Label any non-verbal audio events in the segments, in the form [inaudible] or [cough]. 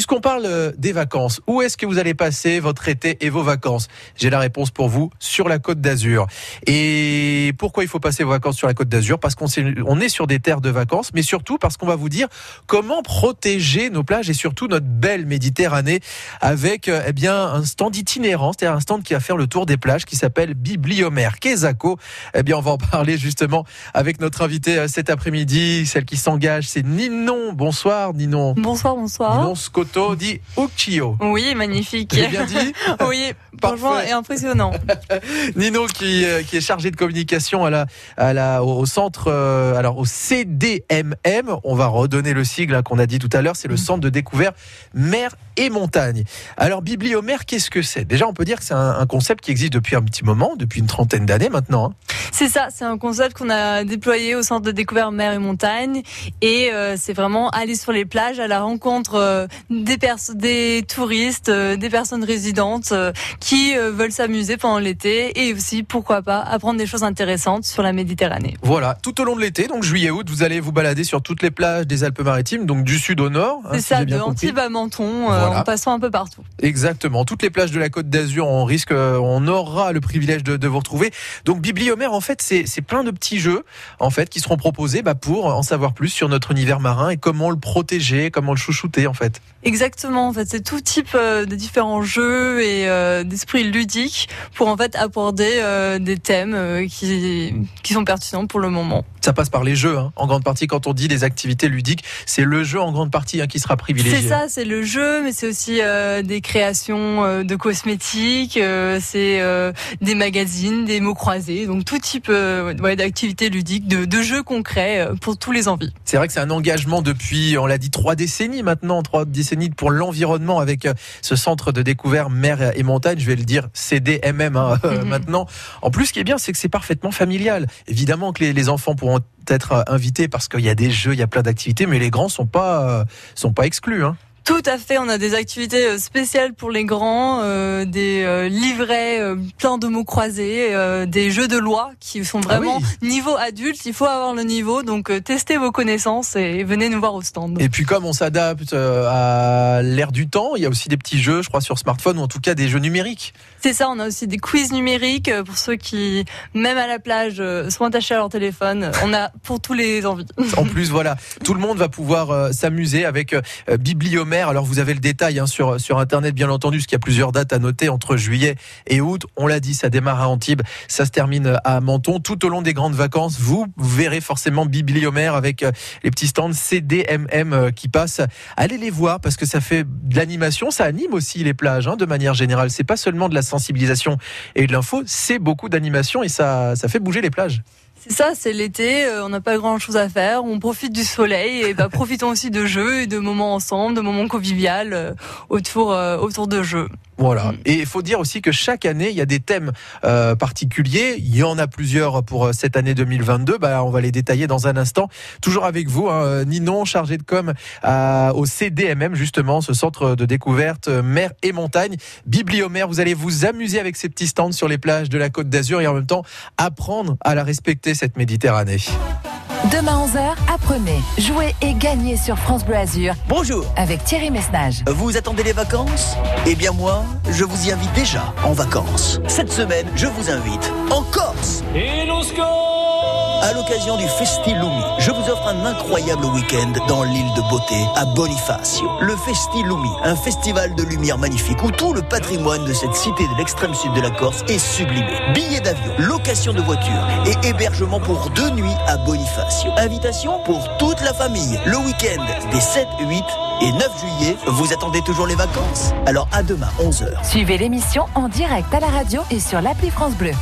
puisqu'on parle euh, des vacances, où est-ce que vous allez passer votre été et vos vacances? J'ai la réponse pour vous sur la Côte d'Azur. Et pourquoi il faut passer vos vacances sur la Côte d'Azur? Parce qu'on est sur des terres de vacances, mais surtout parce qu'on va vous dire comment protéger nos plages et surtout notre belle Méditerranée avec euh, eh bien un stand itinérant, c'est-à-dire un stand qui va faire le tour des plages qui s'appelle Bibliomère Kezako. Eh bien, on va en parler justement avec notre invité euh, cet après-midi, celle qui s'engage, c'est Ninon. Bonsoir Ninon. Bonsoir, bonsoir. Ninon Scotto dit Ukiyo. Oui, magnifique. J'ai bien dit [laughs] Oui, franchement, et impressionnant. [laughs] Ninon qui, euh, qui est chargée de communication à la, à la, au centre, euh, alors au CDMM. On va redonner le sigle hein, qu'on a dit tout à l'heure. C'est le mm. centre de découverte mer et montagne. Alors, bibliomère, qu'est-ce que c'est? Déjà, on peut dire que c'est un, concept qui existe depuis un petit moment, depuis une trentaine d'années maintenant. Hein. C'est ça, c'est un concept qu'on a déployé au centre de découverte mer et montagne. Et euh, c'est vraiment aller sur les plages à la rencontre euh, des, des touristes, euh, des personnes résidentes qui veulent s'amuser pendant l'été et aussi, pourquoi pas, apprendre des choses intéressantes sur la Méditerranée. Voilà, tout au long de l'été, donc juillet-août, vous allez vous balader sur toutes les plages des Alpes-Maritimes, donc du sud au nord. Hein, c'est ça, de Antibes à Menton, en passant un peu partout. Exactement, toutes les plages de la Côte d'Azur, on risque, on aura le privilège de, de vous retrouver. Donc Bibliomère, en fait, c'est plein de petits jeux, en fait, qui seront proposés bah, pour en savoir plus sur notre univers marin et comment le protéger, comment le chouchouter, en fait. Exactement, en fait, c'est tout type euh, de différents jeux et euh, d'esprit ludique pour en fait aborder euh, des thèmes qui, qui sont pertinents pour le moment. Ça passe par les jeux, hein. en grande partie. Quand on dit des activités ludiques, c'est le jeu en grande partie hein, qui sera privilégié. C'est ça, c'est le jeu, mais c'est aussi des créations de cosmétiques, c'est des magazines, des mots croisés, donc tout type d'activités ludiques, de, de jeux concrets pour tous les envies. C'est vrai que c'est un engagement depuis, on l'a dit, trois décennies maintenant, trois décennies pour l'environnement avec euh, ce centre de découvert mer et montagne. Je vais le dire CDMM hein, euh, [laughs] mhm. maintenant. En plus, ce qui est bien, c'est que c'est parfaitement familial. Évidemment que les, enfants pourront être euh, invités parce qu'il y a des jeux, il y a plein d'activités, mais les grands sont pas sont pas exclus. Hein. Tout à fait, on a des activités euh, spéciales pour les grands, euh, des euh, livrets euh, plein de mots croisés, des jeux de loi qui sont ah vraiment niveau adulte. Il faut avoir le niveau, donc testez vos connaissances et venez nous voir au stand. Et puis comme on s'adapte à l'ère du temps, il y a aussi des petits jeux, je crois, sur smartphone ou en tout cas des jeux numériques. C'est ça, on a aussi des quiz numériques pour ceux qui, même à la plage, sont attachés à leur téléphone. On a pour tous les envies. En [laughs] plus, voilà, tout le monde va pouvoir s'amuser avec Bibliomètre alors vous avez le détail hein, sur, sur Internet, bien entendu, parce qu'il y a plusieurs dates à noter entre juillet et août. On l'a dit, ça démarre à Antibes, ça se termine à Menton. Tout au long des grandes vacances, vous verrez forcément Bibliomère avec euh, les petits stands CDMM euh, qui passent. Allez les voir parce que ça fait de l'animation, ça anime aussi les plages hein, de manière générale. C'est pas seulement de la sensibilisation et de l'info, c'est beaucoup d'animation et ça, ça fait bouger les plages. C'est ça, c'est l'été, euh, on n'a pas grand chose à faire, on profite du soleil et bah, [laughs] profitons aussi de jeux et de moments ensemble, de moments conviviaux euh, autour, euh, autour de jeux. Voilà. Mm. Et il faut dire aussi que chaque année, il y a des thèmes euh, particuliers. Il y en a plusieurs pour euh, cette année 2022. Bah, on va les détailler dans un instant. Toujours avec vous, hein, Ninon, chargé de com euh, au CDMM, justement, ce centre de découverte mer et montagne. Bibliomère, vous allez vous amuser avec ces petits stands sur les plages de la Côte d'Azur et en même temps apprendre à la respecter, cette Méditerranée. Demain 11h, apprenez, jouez et gagnez sur France Bleu Azur. Bonjour. Avec Thierry Messnage. Vous attendez les vacances? Eh bien moi, je vous y invite déjà en vacances. Cette semaine, je vous invite en Corse. Et à l'occasion du Festi Lumi, je vous offre un incroyable week-end dans l'île de beauté à Bonifacio. Le Festi Lumi, un festival de lumière magnifique où tout le patrimoine de cette cité de l'extrême sud de la Corse est sublimé. Billets d'avion, location de voiture et hébergement pour deux nuits à Bonifacio. Invitation pour toute la famille. Le week-end des 7, 8 et 9 juillet, vous attendez toujours les vacances? Alors à demain, 11h. Suivez l'émission en direct à la radio et sur l'appli France Bleu.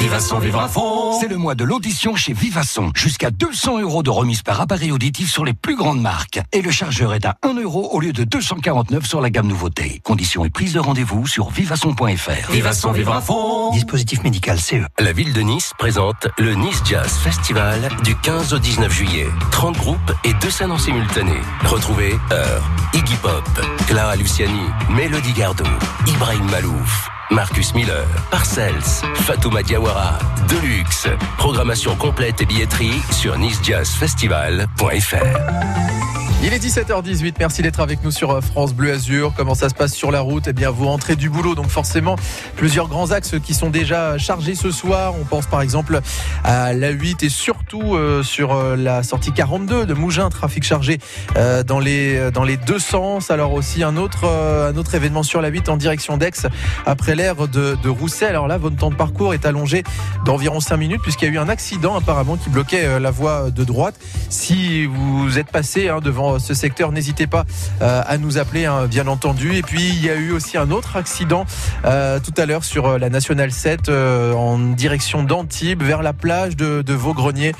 Vivasson, vivre à fond. C'est le mois de l'audition chez Vivasson. Jusqu'à 200 euros de remise par appareil auditif sur les plus grandes marques. Et le chargeur est à 1 euro au lieu de 249 sur la gamme nouveauté. Conditions et prise de rendez-vous sur vivasson.fr. Vivasson, vivre à fond. Dispositif médical CE. La ville de Nice présente le Nice Jazz Festival du 15 au 19 juillet. 30 groupes et deux scènes en simultané. Retrouvez Heure, Iggy Pop, Clara Luciani, Mélodie Gardot, Ibrahim Malouf. Marcus Miller, Parcells, Fatouma Diawara, Deluxe. Programmation complète et billetterie sur nicejazzfestival.fr. Il est 17h18, merci d'être avec nous sur euh, France Bleu Azur. Comment ça se passe sur la route? Eh bien, vous rentrez du boulot, donc forcément, plusieurs grands axes qui sont déjà chargés ce soir. On pense par exemple à la 8 et surtout euh, sur euh, la sortie 42 de Mougins, trafic chargé dans, les, dans les deux sens. Alors aussi un autre, un autre événement sur la 8 en direction d'Aix après l'ère de, de Rousset. Alors là, votre temps de parcours est allongé d'environ 5 minutes puisqu'il y a eu un accident apparemment qui bloquait la voie de droite. Si vous êtes passé hein, devant ce secteur, n'hésitez pas euh, à nous appeler, hein, bien entendu. Et puis, il y a eu aussi un autre accident euh, tout à l'heure sur euh, la Nationale 7 en direction d'Antibes, vers la plage de, de Vaugrenier,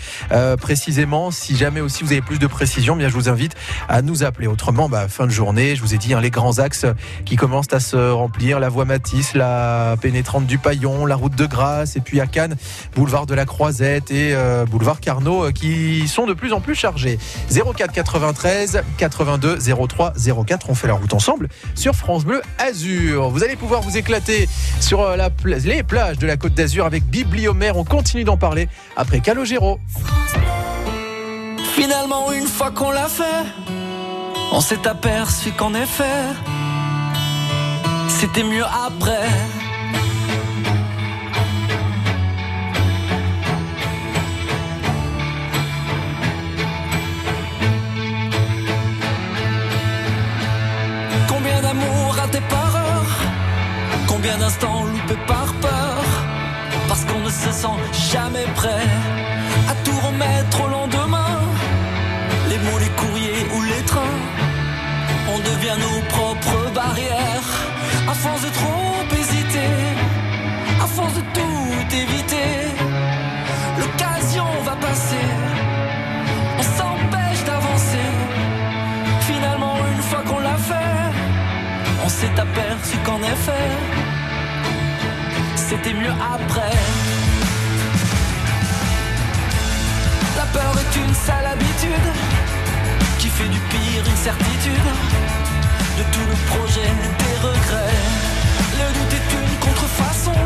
précisément. Si jamais aussi vous avez plus de précision, bien, je vous invite à nous appeler. Autrement, bah, fin de journée, je vous ai dit, hein, les grands axes qui commencent à se remplir, la voie Matisse, la pénétrante du Paillon, la route de Grasse, et puis à Cannes, boulevard de la Croisette et boulevard Carnot, qui sont de plus en plus chargés. 04 93 82 03 04. On fait la route ensemble sur France Bleu Azur. Vous allez pouvoir vous éclater sur euh, les plages de la Côte d'Azur avec Bibliomère. On continue d'en parler après Calogero. Finalement, une fois qu'on l'a fait, on s'est aperçu qu'en effet, c'était mieux après. Combien d'instants loupés par peur Parce qu'on ne se sent jamais prêt À tout remettre au lendemain. Les mots, les courriers ou les trains On devient nos propres barrières. À force de trop hésiter À force de tout éviter L'occasion va passer. On s'empêche d'avancer. Finalement une fois qu'on l'a fait on s'est aperçu qu'en effet, c'était mieux après. La peur est une sale habitude qui fait du pire une certitude. De tout le projet, des regrets. Le doute est une contrefaçon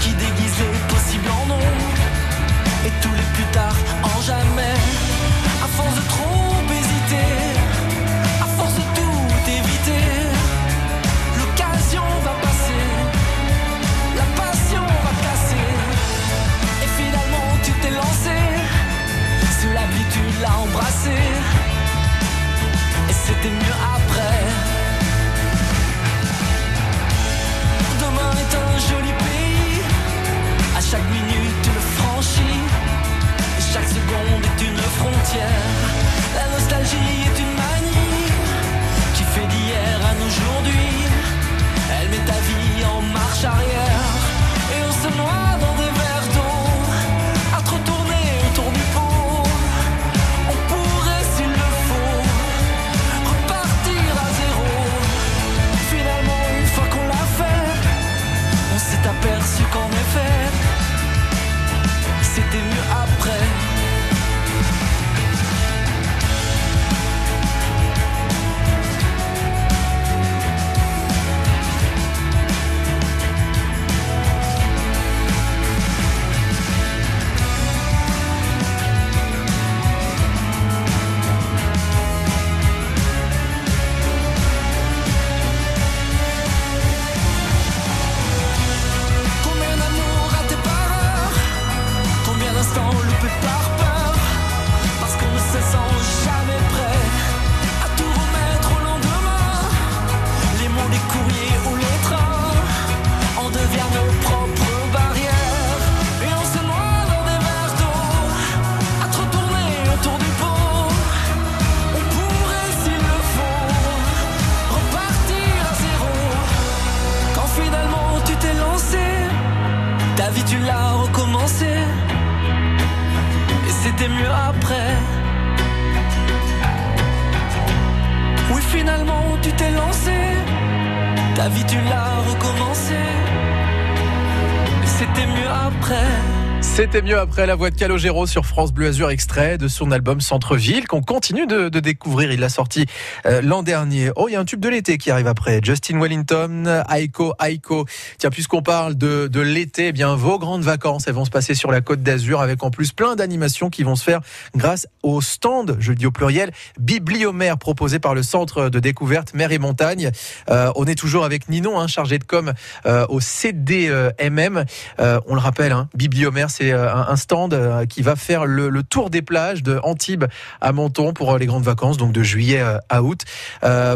qui déguise les possibles en non. Et tous les plus tard en finalement tu t'es lancé. Ta vie tu l'as recommencé. C'était mieux après. C'était mieux après la voix de Calogero sur France Bleu Azur, extrait de son album Centre-Ville qu'on continue de, découvrir. Il l'a sorti euh, l'an dernier. Oh, il y a un tube de l'été qui arrive après. Justin Wellington, Aiko, Aiko. Tiens, puisqu'on parle de, l'été, eh bien vos grandes vacances, elles vont se passer sur la Côte d'Azur avec en plus plein d'animations qui vont se faire grâce au stand, je le dis au pluriel, Bibliomère proposé par le Centre de découverte Mer et Montagne. Euh, on est toujours avec Ninon, hein, chargé de com euh, au CDMM. on le rappelle, hein, Bibliomère, c'est euh, un stand euh, qui va faire le, tour des plages de Antibes à Menton pour euh, les grandes vacances, donc de juillet à août,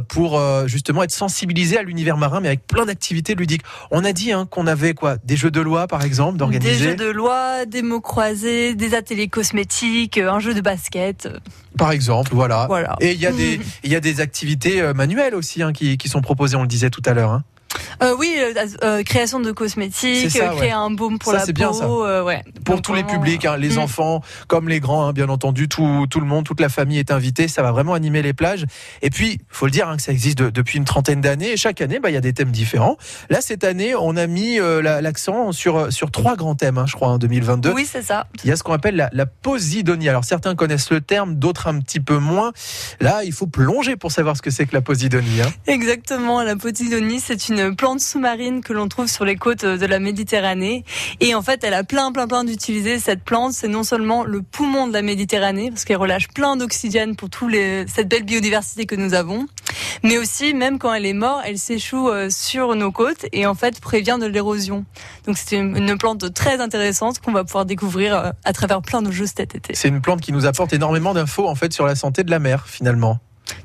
pour justement être sensibilisé à l'univers marin, mais avec plein d'activités ludiques. On a dit hein, qu'on avait quoi Des jeux de loi, par exemple, d'organiser. Des jeux de loi, des mots croisés, des ateliers cosmétiques, un jeu de basket. Par exemple, voilà. Et il y a des [laughs] il y a des activités manuelles aussi hein, qui, qui, sont proposées, on le disait tout à l'heure. Hein. Euh, oui, euh, euh, création de cosmétiques, créer un baume pour la peau. ouais. Pour tous les publics, hein, les mm. enfants comme les grands, hein, bien entendu, tout, tout le monde, toute la famille est invitée. Ça va vraiment animer les plages. Et puis, faut le dire hein, que ça existe depuis une trentaine d'années. Et chaque année, bah, il y a des thèmes différents. Là, cette année, on a mis l'accent sur sur trois grands thèmes, je crois, en 2022. Oui, c'est ça. Il y a ce qu'on appelle la, la posidonie. Alors certains connaissent le terme, d'autres un petit peu moins. Là, il faut plonger pour savoir ce que c'est que la posidonie. Exactement. La posidonie, c'est une plante sous-marine que l'on trouve sur les côtes de la Méditerranée. Et en fait, elle a plein, plein, plein d'utiliser cette plante. C'est non seulement le poumon de la Méditerranée, parce qu'elle relâche plein d'oxygène pour tous les, cette belle biodiversité que nous avons. Mais aussi, même quand elle est morte, elle s'échoue euh, sur nos côtes et en fait prévient de l'érosion. Donc c'est une plante très intéressante qu'on va pouvoir découvrir euh, à travers plein de jeux cet été. C'est une plante qui nous apporte énormément d'infos en fait sur la santé de la mer finalement.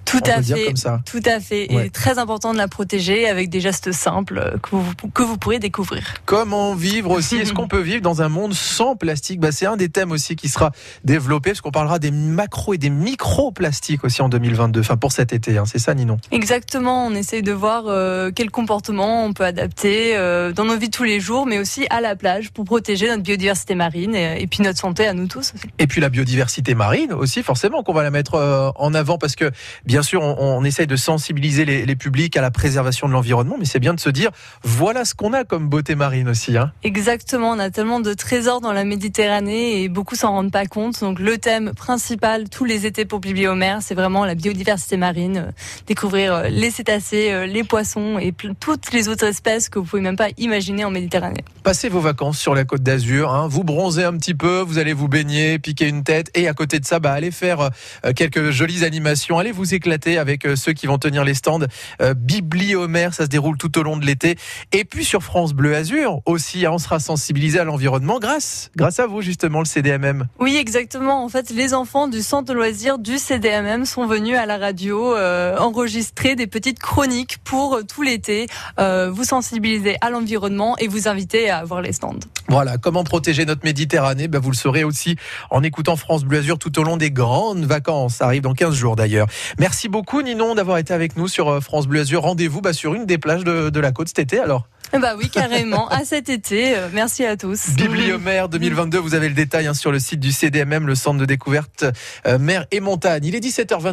Tout à fait. Tout à fait. Et très important de la protéger avec des gestes simples que vous, que vous pourrez découvrir. Comment vivre aussi? Est-ce [laughs] qu'on peut vivre dans un monde sans plastique? Bah, C'est un des thèmes aussi qui sera développé, parce qu'on parlera des macros et des micro-plastiques aussi en 2022, enfin pour cet été. Hein. C'est ça, Ninon? Exactement. On essaye de voir euh, quel comportement on peut adapter euh, dans nos vies tous les jours, mais aussi à la plage pour protéger notre biodiversité marine et, puis notre santé à nous tous. Aussi. Et puis la biodiversité marine aussi, forcément, qu'on va la mettre euh, en avant parce que bien sûr, on, essaye de sensibiliser les, publics à la préservation de l'environnement, mais c'est bien de se dire, voilà ce qu'on a comme beauté marine aussi. Hein. Exactement, on a tellement de trésors dans la Méditerranée et beaucoup s'en rendent pas compte. Donc le thème principal tous les étés pour Bibliomère, c'est vraiment la biodiversité marine, euh, découvrir euh, les cétacés, euh, les poissons et toutes les autres espèces que vous pouvez même pas imaginer en Méditerranée. Passez vos vacances sur la côte d'Azur, hein. vous bronzez un petit peu, vous allez vous baigner, piquer une tête et à côté de ça, bah, allez faire quelques jolies animations, allez vous éclater avec euh, ceux qui vont tenir les stands euh, Bibliomère. Ça se déroule tout au long de l'été. Et puis sur France Bleu Azur aussi, hein, on sera sensibilisé à l'environnement grâce, grâce à vous justement, le CDMM. Oui, exactement. En fait, les enfants du centre de loisirs du CDMM sont venus à la radio euh, enregistrer des petites chroniques pour tout l'été, vous sensibiliser à l'environnement et vous inviter à voir les stands. Voilà, comment protéger notre Méditerranée? Ben, Vous le saurez aussi en écoutant France Bleu Azur tout au long des grandes vacances. Ça arrive dans 15 jours d'ailleurs. Merci beaucoup Ninon d'avoir été avec nous sur euh, France Bleu Azur. Rendez-vous bah, sur une des plages de, la côte cet été alors. Bah oui, carrément. à cet été. Euh, merci à tous. [laughs] Bibliomère 2022, vous avez le détail hein, sur le site du CDMM, le centre de découverte euh, mer et montagne. Il est 17h20.